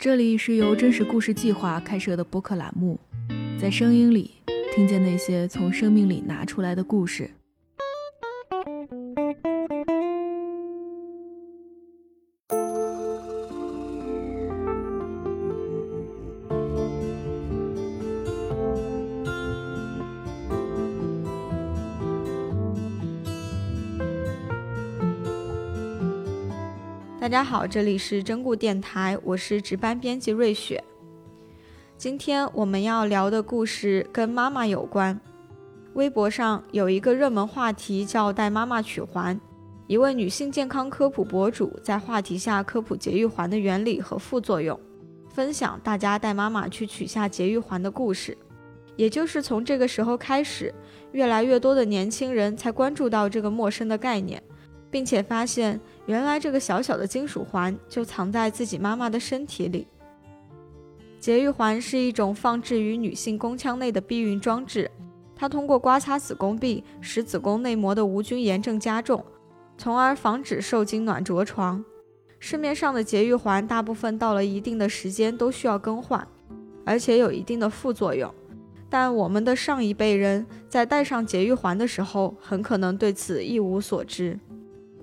这里是由真实故事计划开设的播客栏目，在声音里听见那些从生命里拿出来的故事。大家好，这里是真故电台，我是值班编辑瑞雪。今天我们要聊的故事跟妈妈有关。微博上有一个热门话题叫“带妈妈取环”，一位女性健康科普博主在话题下科普节育环的原理和副作用，分享大家带妈妈去取下节育环的故事。也就是从这个时候开始，越来越多的年轻人才关注到这个陌生的概念。并且发现，原来这个小小的金属环就藏在自己妈妈的身体里。节育环是一种放置于女性宫腔内的避孕装置，它通过刮擦子宫壁，使子宫内膜的无菌炎症加重，从而防止受精卵着床。市面上的节育环大部分到了一定的时间都需要更换，而且有一定的副作用。但我们的上一辈人在戴上节育环的时候，很可能对此一无所知。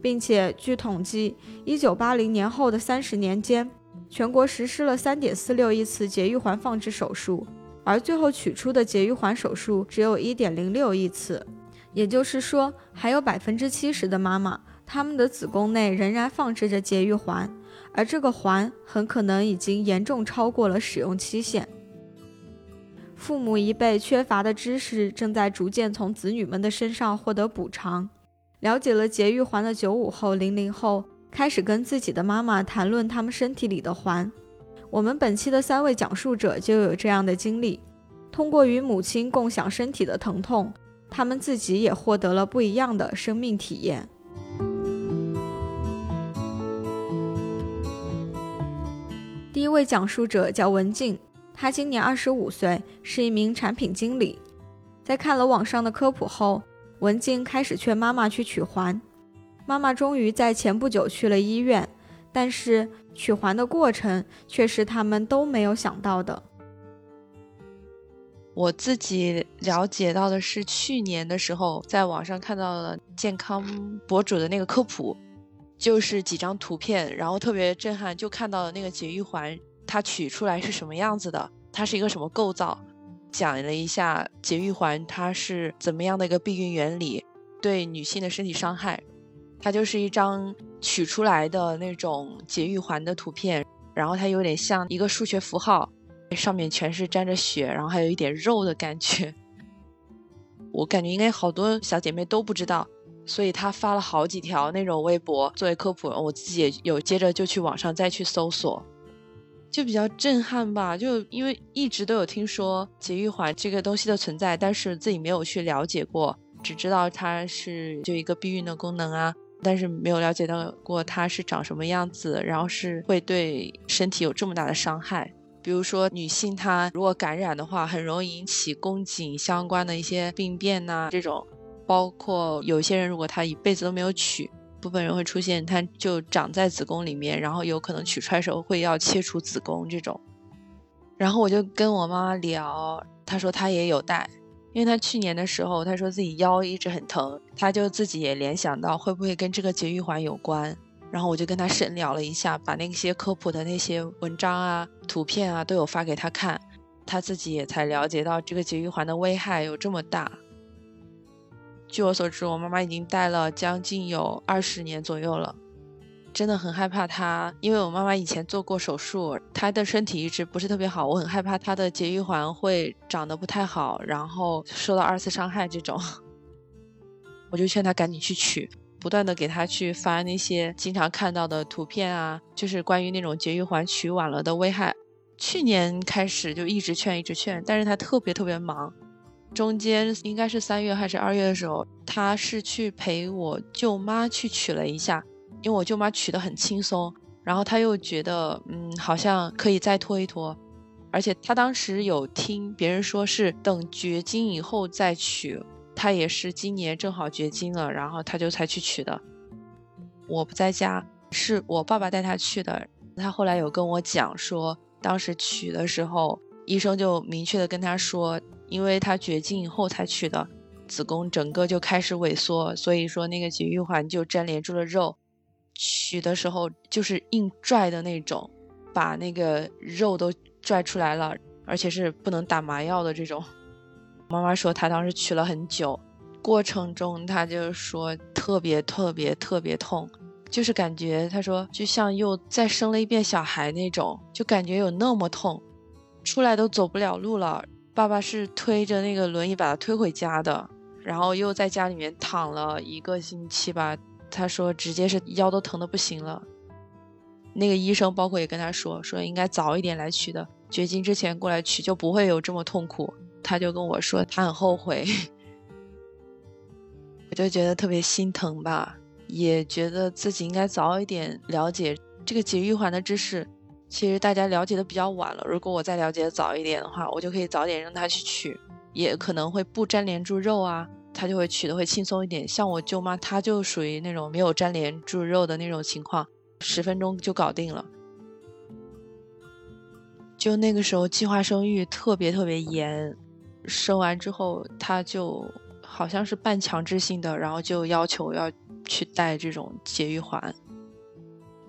并且，据统计，一九八零年后的三十年间，全国实施了三点四六亿次节育环放置手术，而最后取出的节育环手术只有一点零六亿次。也就是说，还有百分之七十的妈妈，她们的子宫内仍然放置着节育环，而这个环很可能已经严重超过了使用期限。父母一辈缺乏的知识，正在逐渐从子女们的身上获得补偿。了解了节育环的九五后、零零后开始跟自己的妈妈谈论他们身体里的环。我们本期的三位讲述者就有这样的经历，通过与母亲共享身体的疼痛，他们自己也获得了不一样的生命体验。第一位讲述者叫文静，她今年二十五岁，是一名产品经理。在看了网上的科普后。文静开始劝妈妈去取环，妈妈终于在前不久去了医院，但是取环的过程却是他们都没有想到的。我自己了解到的是，去年的时候在网上看到了健康博主的那个科普，就是几张图片，然后特别震撼，就看到了那个节育环，它取出来是什么样子的，它是一个什么构造。讲了一下节育环它是怎么样的一个避孕原理，对女性的身体伤害。它就是一张取出来的那种节育环的图片，然后它有点像一个数学符号，上面全是沾着血，然后还有一点肉的感觉。我感觉应该好多小姐妹都不知道，所以她发了好几条那种微博作为科普，我自己也有接着就去网上再去搜索。就比较震撼吧，就因为一直都有听说节育环这个东西的存在，但是自己没有去了解过，只知道它是就一个避孕的功能啊，但是没有了解到过它是长什么样子，然后是会对身体有这么大的伤害。比如说女性她如果感染的话，很容易引起宫颈相关的一些病变呐，这种，包括有些人如果她一辈子都没有取。部分人会出现，它就长在子宫里面，然后有可能取出来时候会要切除子宫这种。然后我就跟我妈妈聊，她说她也有带，因为她去年的时候，她说自己腰一直很疼，她就自己也联想到会不会跟这个节育环有关。然后我就跟她深聊了一下，把那些科普的那些文章啊、图片啊都有发给她看，她自己也才了解到这个节育环的危害有这么大。据我所知，我妈妈已经戴了将近有二十年左右了，真的很害怕她，因为我妈妈以前做过手术，她的身体一直不是特别好，我很害怕她的节育环会长得不太好，然后受到二次伤害这种，我就劝她赶紧去取，不断的给她去发那些经常看到的图片啊，就是关于那种节育环取晚了的危害。去年开始就一直劝，一直劝，但是她特别特别忙。中间应该是三月还是二月的时候，他是去陪我舅妈去取了一下，因为我舅妈取的很轻松，然后他又觉得嗯好像可以再拖一拖，而且他当时有听别人说是等绝经以后再取，他也是今年正好绝经了，然后他就才去取的。我不在家，是我爸爸带他去的，他后来有跟我讲说，当时取的时候，医生就明确的跟他说，因为他绝经以后才取的，子宫整个就开始萎缩，所以说那个节育环就粘连住了肉。取的时候就是硬拽的那种，把那个肉都拽出来了，而且是不能打麻药的这种。妈妈说她当时取了很久，过程中她就说特别特别特别痛，就是感觉她说就像又再生了一遍小孩那种，就感觉有那么痛，出来都走不了路了。爸爸是推着那个轮椅把他推回家的，然后又在家里面躺了一个星期吧。他说直接是腰都疼的不行了，那个医生包括也跟他说说应该早一点来取的，绝经之前过来取就不会有这么痛苦。他就跟我说他很后悔，我就觉得特别心疼吧，也觉得自己应该早一点了解这个节育环的知识。其实大家了解的比较晚了，如果我再了解的早一点的话，我就可以早点让他去取，也可能会不粘连住肉啊。他就会取的会轻松一点，像我舅妈，她就属于那种没有粘连住肉的那种情况，十分钟就搞定了。就那个时候计划生育特别特别严，生完之后他就好像是半强制性的，然后就要求要去戴这种节育环。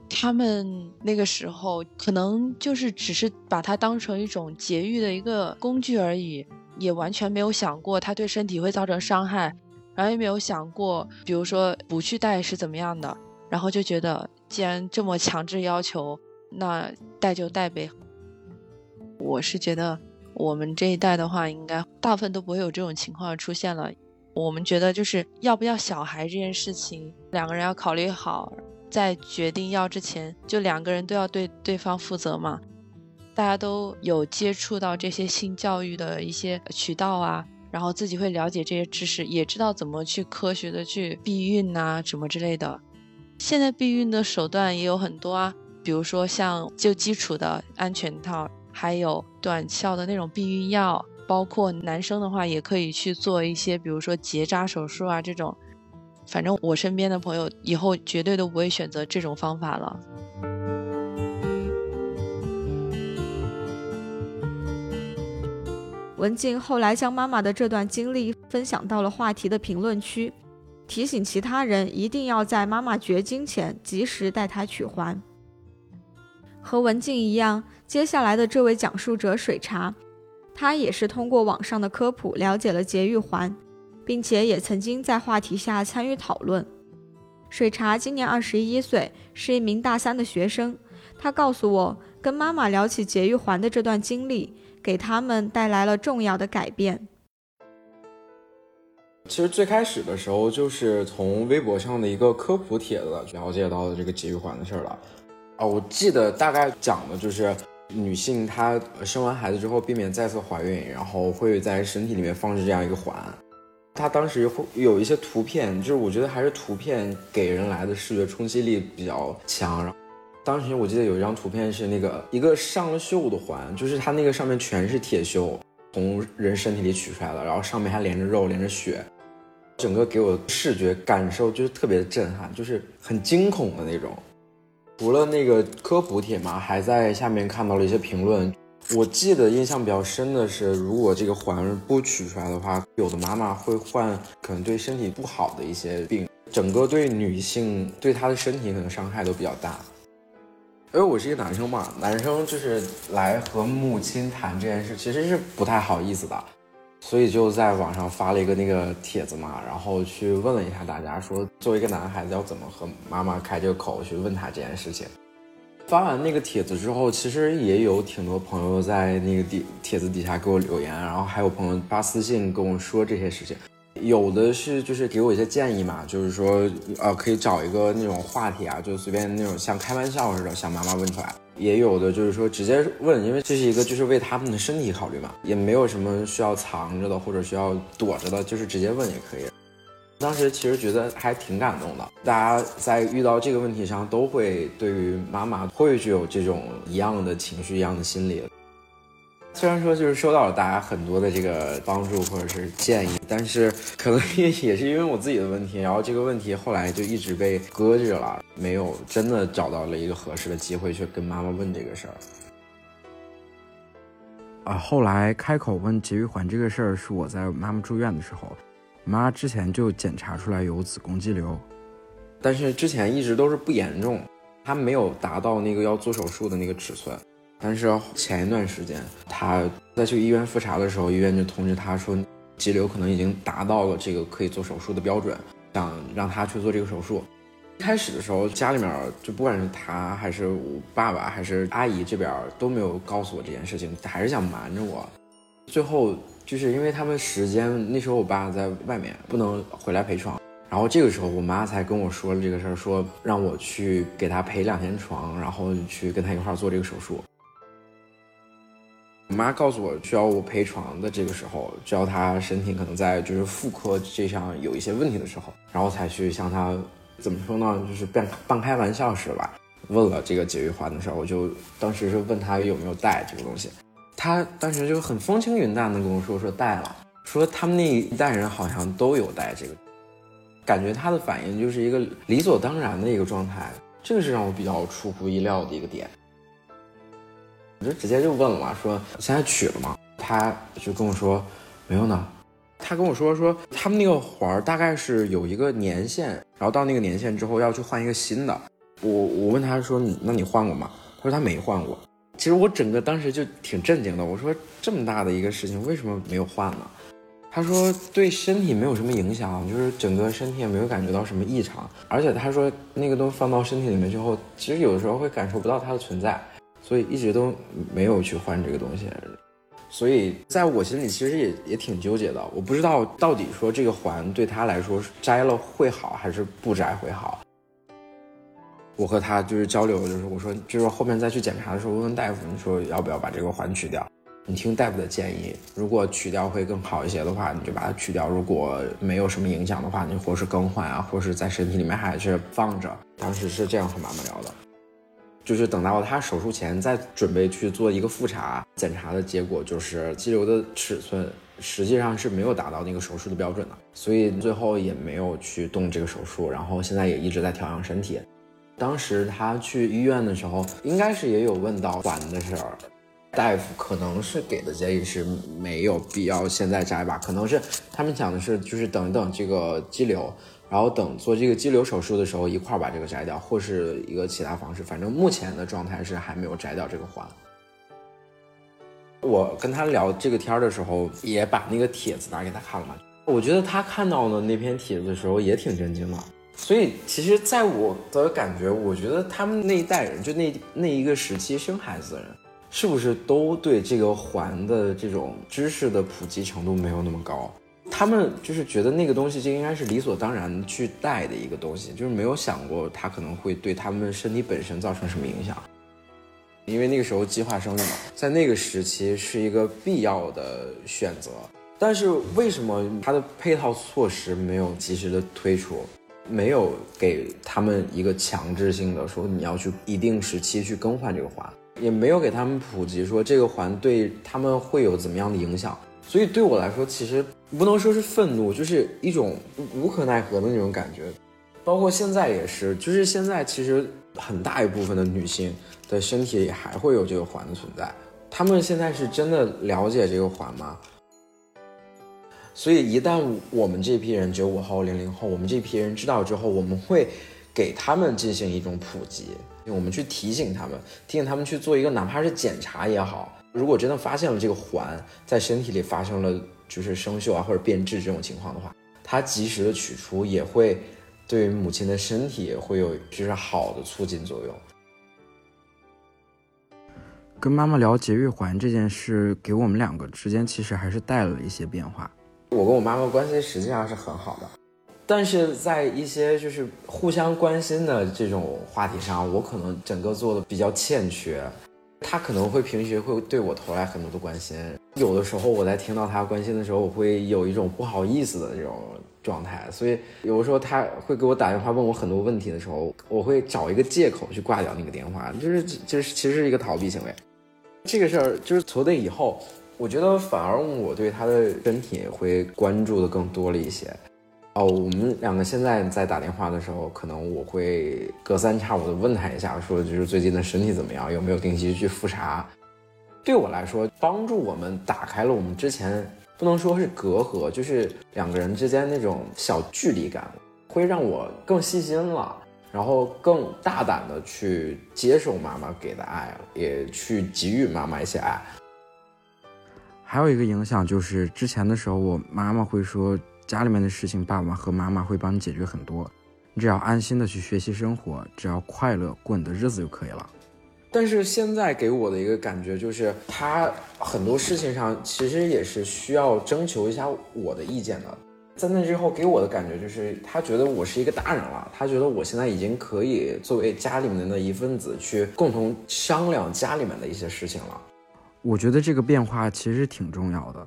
他们那个时候可能就是只是把它当成一种节育的一个工具而已。也完全没有想过它对身体会造成伤害，然后也没有想过，比如说不去戴是怎么样的，然后就觉得既然这么强制要求，那戴就戴呗。我是觉得我们这一代的话，应该大部分都不会有这种情况出现了。我们觉得就是要不要小孩这件事情，两个人要考虑好，在决定要之前，就两个人都要对对方负责嘛。大家都有接触到这些性教育的一些渠道啊，然后自己会了解这些知识，也知道怎么去科学的去避孕呐，什么之类的。现在避孕的手段也有很多啊，比如说像就基础的安全套，还有短效的那种避孕药，包括男生的话也可以去做一些，比如说结扎手术啊这种。反正我身边的朋友以后绝对都不会选择这种方法了。文静后来将妈妈的这段经历分享到了话题的评论区，提醒其他人一定要在妈妈绝经前及时带她取环。和文静一样，接下来的这位讲述者水茶，他也是通过网上的科普了解了节育环，并且也曾经在话题下参与讨论。水茶今年二十一岁，是一名大三的学生。他告诉我，跟妈妈聊起节育环的这段经历。给他们带来了重要的改变。其实最开始的时候，就是从微博上的一个科普帖子了解到的这个节育环的事儿了。啊，我记得大概讲的就是女性她生完孩子之后，避免再次怀孕，然后会在身体里面放置这样一个环。他当时会有一些图片，就是我觉得还是图片给人来的视觉冲击力比较强。然后当时我记得有一张图片是那个一个上了锈的环，就是它那个上面全是铁锈，从人身体里取出来的，然后上面还连着肉连着血，整个给我视觉感受就是特别的震撼，就是很惊恐的那种。除了那个科普帖嘛，还在下面看到了一些评论。我记得印象比较深的是，如果这个环不取出来的话，有的妈妈会患可能对身体不好的一些病，整个对女性对她的身体可能伤害都比较大。因为我是一个男生嘛，男生就是来和母亲谈这件事，其实是不太好意思的，所以就在网上发了一个那个帖子嘛，然后去问了一下大家，说作为一个男孩子要怎么和妈妈开这个口去问他这件事情。发完那个帖子之后，其实也有挺多朋友在那个底帖子底下给我留言，然后还有朋友发私信跟我说这些事情。有的是就是给我一些建议嘛，就是说，呃，可以找一个那种话题啊，就随便那种像开玩笑似的，向妈妈问出来。也有的就是说直接问，因为这是一个就是为他们的身体考虑嘛，也没有什么需要藏着的或者需要躲着的，就是直接问也可以。当时其实觉得还挺感动的，大家在遇到这个问题上都会对于妈妈会具有这种一样的情绪、一样的心理。虽然说就是收到了大家很多的这个帮助或者是建议，但是可能也也是因为我自己的问题，然后这个问题后来就一直被搁置了，没有真的找到了一个合适的机会去跟妈妈问这个事儿。啊，后来开口问节育环这个事儿，是我在妈妈住院的时候，妈之前就检查出来有子宫肌瘤，但是之前一直都是不严重，她没有达到那个要做手术的那个尺寸。但是前一段时间，她在去医院复查的时候，医院就通知她说，肌瘤可能已经达到了这个可以做手术的标准，想让她去做这个手术。一开始的时候，家里面就不管是他还是我爸爸还是阿姨这边都没有告诉我这件事情，还是想瞒着我。最后就是因为他们时间那时候我爸在外面不能回来陪床，然后这个时候我妈才跟我说了这个事儿，说让我去给他陪两天床，然后去跟他一块儿做这个手术。我妈告诉我需要我陪床的这个时候，需要他身体可能在就是妇科这上有一些问题的时候，然后才去向他。怎么说呢？就是半半开玩笑似的吧。问了这个节育环的事儿，我就当时是问他有没有带这个东西，他当时就很风轻云淡的跟我说说带了，说他们那一代人好像都有带这个，感觉他的反应就是一个理所当然的一个状态，这个是让我比较出乎意料的一个点。我就直接就问了嘛，说现在取了吗？他就跟我说没有呢。他跟我说说，他们那个环大概是有一个年限，然后到那个年限之后要去换一个新的。我我问他说，你那你换过吗？他说他没换过。其实我整个当时就挺震惊的，我说这么大的一个事情为什么没有换呢？他说对身体没有什么影响，就是整个身体也没有感觉到什么异常，而且他说那个东西放到身体里面之后，其实有的时候会感受不到它的存在，所以一直都没有去换这个东西。所以，在我心里其实也也挺纠结的。我不知道到底说这个环对他来说摘了会好还是不摘会好。我和他就是交流，就是我说，就是后面再去检查的时候，问问大夫，你说要不要把这个环取掉？你听大夫的建议，如果取掉会更好一些的话，你就把它取掉；如果没有什么影响的话，你或是更换啊，或是在身体里面还是放着。当时是这样和妈妈聊的。就是等到他手术前再准备去做一个复查检查的结果，就是肌瘤的尺寸实际上是没有达到那个手术的标准的，所以最后也没有去动这个手术，然后现在也一直在调养身体。当时他去医院的时候，应该是也有问到环的事儿，大夫可能是给的建议是没有必要现在摘吧，可能是他们讲的是就是等一等这个肌瘤。然后等做这个肌瘤手术的时候，一块儿把这个摘掉，或是一个其他方式。反正目前的状态是还没有摘掉这个环。我跟他聊这个天的时候，也把那个帖子拿给他看了嘛。我觉得他看到的那篇帖子的时候也挺震惊的。所以其实，在我的感觉，我觉得他们那一代人，就那那一个时期生孩子的人，是不是都对这个环的这种知识的普及程度没有那么高？他们就是觉得那个东西就应该是理所当然去带的一个东西，就是没有想过它可能会对他们身体本身造成什么影响。因为那个时候计划生育嘛，在那个时期是一个必要的选择。但是为什么它的配套措施没有及时的推出，没有给他们一个强制性的说你要去一定时期去更换这个环，也没有给他们普及说这个环对他们会有怎么样的影响。所以对我来说，其实不能说是愤怒，就是一种无可奈何的那种感觉。包括现在也是，就是现在其实很大一部分的女性的身体里还会有这个环的存在。她们现在是真的了解这个环吗？所以一旦我们这批人，九五后、零零后，我们这批人知道之后，我们会给他们进行一种普及，我们去提醒他们，提醒他们去做一个哪怕是检查也好。如果真的发现了这个环在身体里发生了就是生锈啊或者变质这种情况的话，它及时的取出也会对母亲的身体也会有就是好的促进作用。跟妈妈聊节育环这件事，给我们两个之间其实还是带了一些变化。我跟我妈妈关系实际上是很好的，但是在一些就是互相关心的这种话题上，我可能整个做的比较欠缺。他可能会平时会对我投来很多的关心，有的时候我在听到他关心的时候，我会有一种不好意思的这种状态，所以有的时候他会给我打电话问我很多问题的时候，我会找一个借口去挂掉那个电话，就是就是其实是一个逃避行为。这个事儿就是从那以后，我觉得反而我对他的身体会关注的更多了一些。哦，我们两个现在在打电话的时候，可能我会隔三差五的问他一下，说就是最近的身体怎么样，有没有定期去复查。对我来说，帮助我们打开了我们之前不能说是隔阂，就是两个人之间那种小距离感，会让我更细心了，然后更大胆的去接受妈妈给的爱，也去给予妈妈一些爱。还有一个影响就是之前的时候，我妈妈会说家里面的事情，爸爸和妈妈会帮你解决很多，你只要安心的去学习生活，只要快乐过你的日子就可以了。但是现在给我的一个感觉就是，他很多事情上其实也是需要征求一下我的意见的。在那之后给我的感觉就是，他觉得我是一个大人了，他觉得我现在已经可以作为家里面的一份子去共同商量家里面的一些事情了。我觉得这个变化其实挺重要的。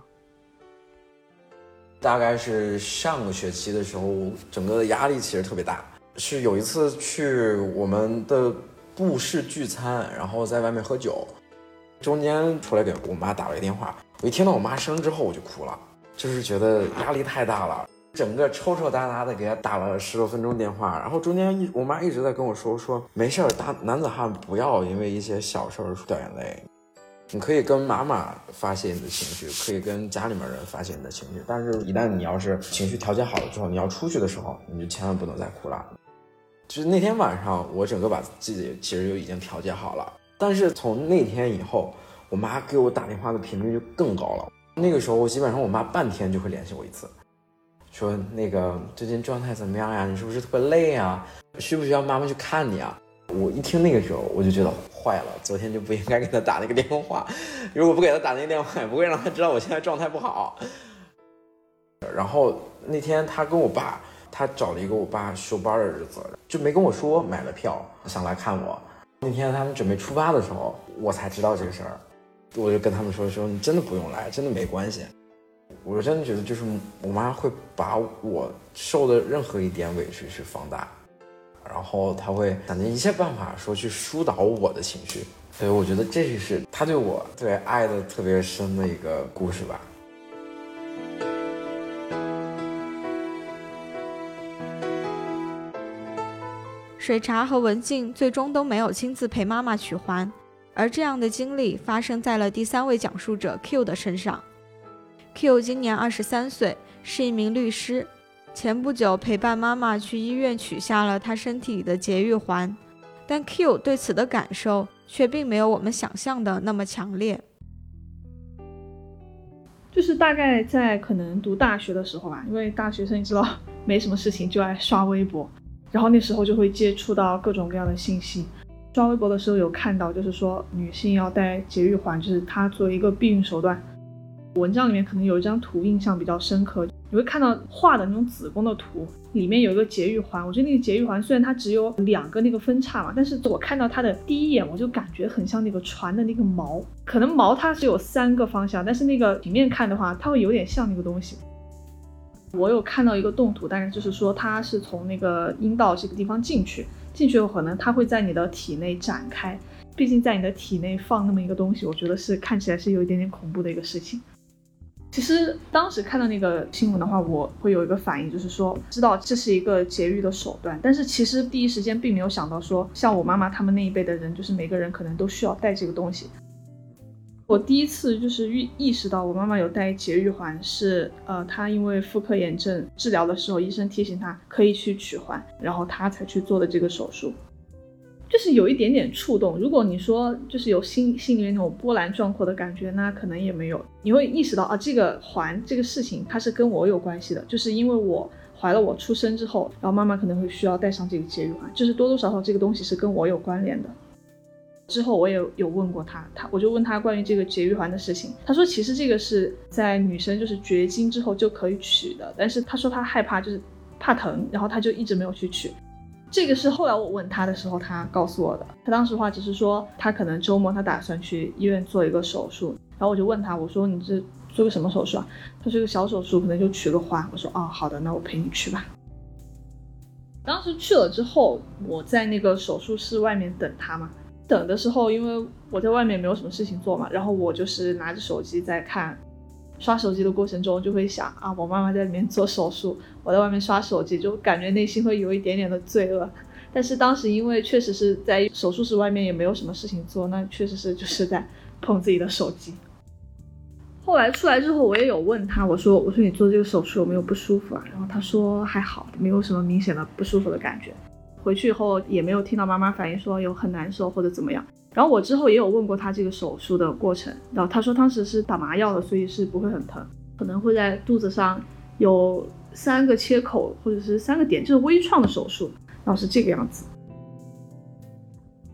大概是上个学期的时候，整个的压力其实特别大。是有一次去我们的部室聚餐，然后在外面喝酒，中间出来给我妈打了个电话。我一听到我妈声之后，我就哭了，就是觉得压力太大了，整个抽抽搭搭的给她打了十多分钟电话。然后中间一我妈一直在跟我说说没事儿，大男子汉不要因为一些小事儿掉眼泪。你可以跟妈妈发泄你的情绪，可以跟家里面人发泄你的情绪，但是，一旦你要是情绪调节好了之后，你要出去的时候，你就千万不能再哭了。就是那天晚上，我整个把自己其实就已经调节好了，但是从那天以后，我妈给我打电话的频率就更高了。那个时候，我基本上我妈半天就会联系我一次，说那个最近状态怎么样呀？你是不是特别累啊？需不需要妈妈去看你啊？我一听那个时候，我就觉得坏了，昨天就不应该给他打那个电话。如果不给他打那个电话，也不会让他知道我现在状态不好。然后那天他跟我爸，他找了一个我爸休班的日子，就没跟我说买了票想来看我。那天他们准备出发的时候，我才知道这个事儿。我就跟他们说说，你真的不用来，真的没关系。我真的觉得，就是我妈会把我受的任何一点委屈去放大。然后他会想尽一切办法说去疏导我的情绪，所以我觉得这就是他对我对爱的特别深的一个故事吧。水茶和文静最终都没有亲自陪妈妈取环，而这样的经历发生在了第三位讲述者 Q 的身上。Q 今年二十三岁，是一名律师。前不久陪伴妈妈去医院取下了她身体里的节育环，但 Q 对此的感受却并没有我们想象的那么强烈。就是大概在可能读大学的时候吧，因为大学生你知道没什么事情就爱刷微博，然后那时候就会接触到各种各样的信息。刷微博的时候有看到，就是说女性要戴节育环，就是它作为一个避孕手段。文章里面可能有一张图印象比较深刻。你会看到画的那种子宫的图，里面有一个节育环。我觉得那个节育环虽然它只有两个那个分叉嘛，但是我看到它的第一眼，我就感觉很像那个船的那个锚。可能锚它是有三个方向，但是那个平面看的话，它会有点像那个东西。我有看到一个动图，但是就是说它是从那个阴道这个地方进去，进去后可能它会在你的体内展开。毕竟在你的体内放那么一个东西，我觉得是看起来是有一点点恐怖的一个事情。其实当时看到那个新闻的话，我会有一个反应，就是说知道这是一个节育的手段，但是其实第一时间并没有想到说，像我妈妈他们那一辈的人，就是每个人可能都需要带这个东西。我第一次就是意意识到我妈妈有带节育环，是呃，她因为妇科炎症治疗的时候，医生提醒她可以去取环，然后她才去做的这个手术。就是有一点点触动。如果你说就是有心心里面那种波澜壮阔的感觉，那可能也没有。你会意识到啊，这个环这个事情它是跟我有关系的，就是因为我怀了我出生之后，然后妈妈可能会需要带上这个节育环，就是多多少少这个东西是跟我有关联的。之后我也有问过他，他我就问他关于这个节育环的事情，他说其实这个是在女生就是绝经之后就可以取的，但是他说他害怕就是怕疼，然后他就一直没有去取。这个是后来我问他的时候，他告诉我的。他当时话只是说，他可能周末他打算去医院做一个手术。然后我就问他，我说你这做个什么手术啊？他说一个小手术，可能就取个环。我说哦，好的，那我陪你去吧。当时去了之后，我在那个手术室外面等他嘛。等的时候，因为我在外面没有什么事情做嘛，然后我就是拿着手机在看。刷手机的过程中就会想啊，我妈妈在里面做手术，我在外面刷手机，就感觉内心会有一点点的罪恶。但是当时因为确实是在手术室外面也没有什么事情做，那确实是就是在碰自己的手机。后来出来之后，我也有问他，我说：“我说你做这个手术有没有不舒服啊？”然后他说还好，没有什么明显的不舒服的感觉。回去以后也没有听到妈妈反映说有很难受或者怎么样。然后我之后也有问过他这个手术的过程，然后他说当时是打麻药的，所以是不会很疼，可能会在肚子上有三个切口或者是三个点，就是微创的手术，然后是这个样子。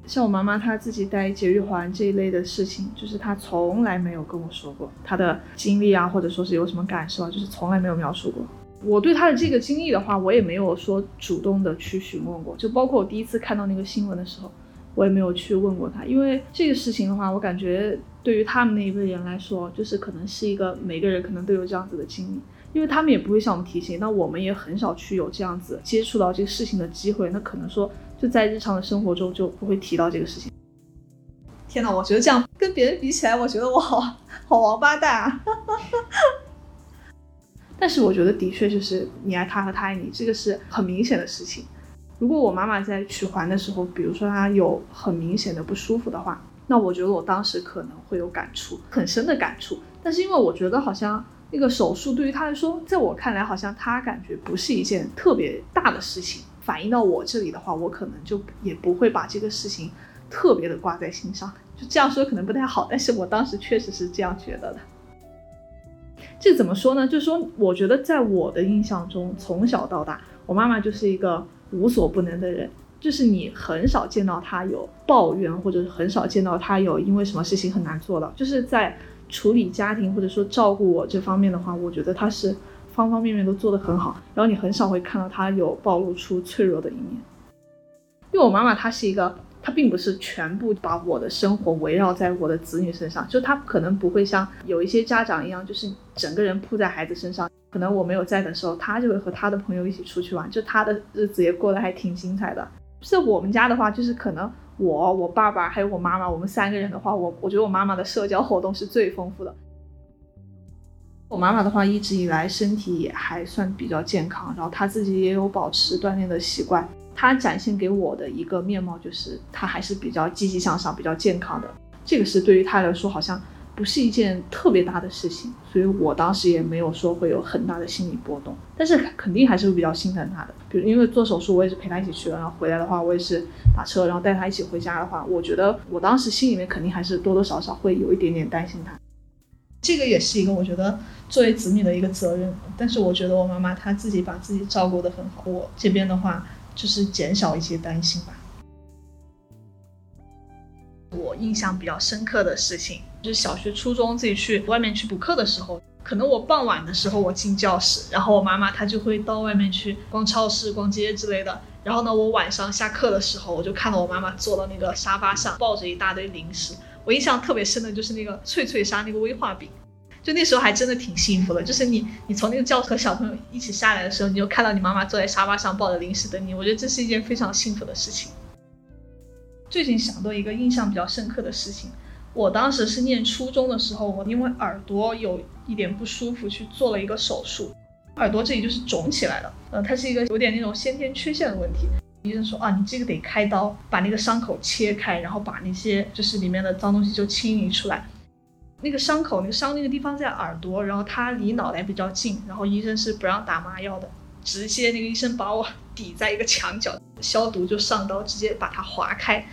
像我妈妈她自己戴节育环这一类的事情，就是她从来没有跟我说过她的经历啊，或者说是有什么感受啊，就是从来没有描述过。我对她的这个经历的话，我也没有说主动的去询问过，就包括我第一次看到那个新闻的时候，我也没有去问过他，因为这个事情的话，我感觉对于他们那一辈人来说，就是可能是一个每个人可能都有这样子的经历，因为他们也不会向我们提醒，那我们也很少去有这样子接触到这个事情的机会，那可能说。就在日常的生活中就不会提到这个事情。天哪，我觉得这样跟别人比起来，我觉得我好好王八蛋啊！但是我觉得的确就是你爱他和他爱你，这个是很明显的事情。如果我妈妈在取环的时候，比如说她有很明显的不舒服的话，那我觉得我当时可能会有感触，很深的感触。但是因为我觉得好像那个手术对于她来说，在我看来好像她感觉不是一件特别大的事情。反映到我这里的话，我可能就也不会把这个事情特别的挂在心上。就这样说可能不太好，但是我当时确实是这样觉得的。这怎么说呢？就是说，我觉得在我的印象中，从小到大，我妈妈就是一个无所不能的人，就是你很少见到他有抱怨，或者是很少见到他有因为什么事情很难做到。就是在处理家庭或者说照顾我这方面的话，我觉得他是。方方面面都做得很好，然后你很少会看到他有暴露出脆弱的一面。因为我妈妈她是一个，她并不是全部把我的生活围绕在我的子女身上，就她可能不会像有一些家长一样，就是整个人扑在孩子身上。可能我没有在的时候，他就会和他的朋友一起出去玩，就他的日子也过得还挺精彩的。是我们家的话，就是可能我、我爸爸还有我妈妈，我们三个人的话，我我觉得我妈妈的社交活动是最丰富的。我妈妈的话，一直以来身体也还算比较健康，然后她自己也有保持锻炼的习惯。她展现给我的一个面貌就是，她还是比较积极向上、比较健康的。这个是对于她来说好像不是一件特别大的事情，所以我当时也没有说会有很大的心理波动。但是肯定还是会比较心疼她的，比如因为做手术我也是陪她一起去了，然后回来的话我也是打车，然后带她一起回家的话，我觉得我当时心里面肯定还是多多少少会有一点点担心她。这个也是一个我觉得作为子女的一个责任，但是我觉得我妈妈她自己把自己照顾得很好，我这边的话就是减少一些担心吧。我印象比较深刻的事情就是小学、初中自己去外面去补课的时候，可能我傍晚的时候我进教室，然后我妈妈她就会到外面去逛超市、逛街之类的，然后呢，我晚上下课的时候，我就看到我妈妈坐到那个沙发上，抱着一大堆零食。我印象特别深的就是那个脆脆鲨那个威化饼，就那时候还真的挺幸福的。就是你你从那个教室和小朋友一起下来的时候，你就看到你妈妈坐在沙发上抱着零食等你，我觉得这是一件非常幸福的事情。最近想到一个印象比较深刻的事情，我当时是念初中的时候，我因为耳朵有一点不舒服去做了一个手术，耳朵这里就是肿起来了，呃，它是一个有点那种先天缺陷的问题。医生说啊，你这个得开刀，把那个伤口切开，然后把那些就是里面的脏东西就清理出来。那个伤口，那个伤那个地方在耳朵，然后它离脑袋比较近，然后医生是不让打麻药的，直接那个医生把我 抵在一个墙角，消毒就上刀，直接把它划开。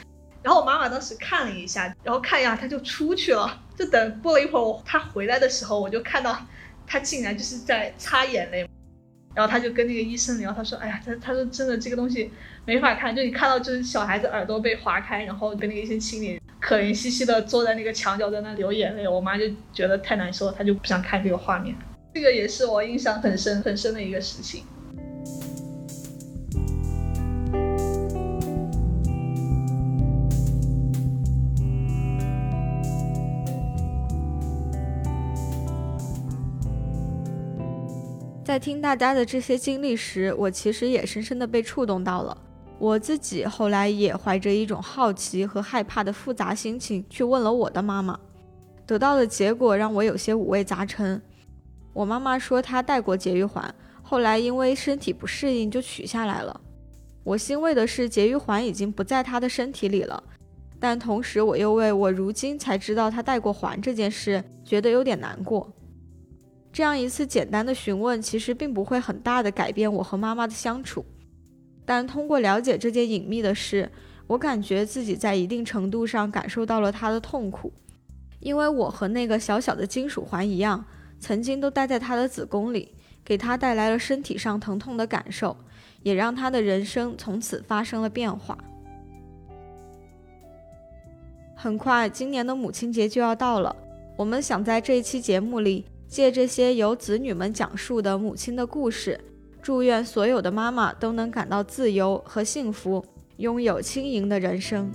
然后我妈妈当时看了一下，然后看一下他就出去了。就等过了一会儿，我他回来的时候，我就看到他竟然就是在擦眼泪。然后他就跟那个医生聊，他说：“哎呀，他他说真的这个东西没法看，就你看到就是小孩子耳朵被划开，然后跟那个医生清理，可怜兮兮的坐在那个墙角在那流眼泪。我妈就觉得太难受了，她就不想看这个画面。这个也是我印象很深很深的一个事情。”在听大家的这些经历时，我其实也深深的被触动到了。我自己后来也怀着一种好奇和害怕的复杂心情去问了我的妈妈，得到的结果让我有些五味杂陈。我妈妈说她戴过节育环，后来因为身体不适应就取下来了。我欣慰的是，节育环已经不在她的身体里了，但同时我又为我如今才知道她戴过环这件事觉得有点难过。这样一次简单的询问，其实并不会很大的改变我和妈妈的相处，但通过了解这件隐秘的事，我感觉自己在一定程度上感受到了她的痛苦，因为我和那个小小的金属环一样，曾经都待在她的子宫里，给她带来了身体上疼痛的感受，也让她的人生从此发生了变化。很快，今年的母亲节就要到了，我们想在这一期节目里。借这些由子女们讲述的母亲的故事，祝愿所有的妈妈都能感到自由和幸福，拥有轻盈的人生。